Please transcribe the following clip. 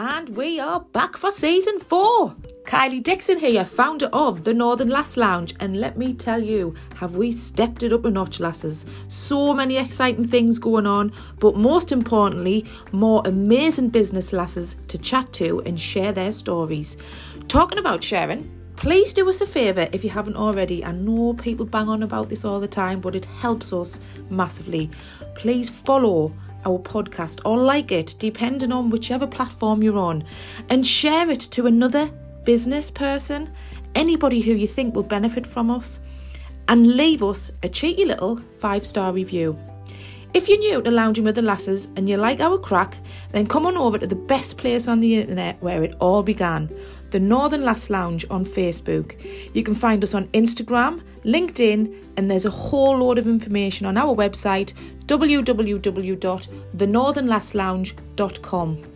And we are back for season four. Kylie Dixon here, founder of the Northern Lass Lounge, and let me tell you, have we stepped it up a notch, lasses? So many exciting things going on, but most importantly, more amazing business lasses to chat to and share their stories. Talking about sharing, please do us a favour if you haven't already. I know people bang on about this all the time, but it helps us massively. Please follow our podcast or like it, depending on whichever platform you're on, and share it to another business person, anybody who you think will benefit from us, and leave us a cheeky little five star review. If you're new to Lounging with the Lasses and you like our crack, then come on over to the best place on the internet where it all began, the Northern Lass Lounge on Facebook. You can find us on Instagram, LinkedIn, and there's a whole load of information on our website www.thenorthernlasslounge.com.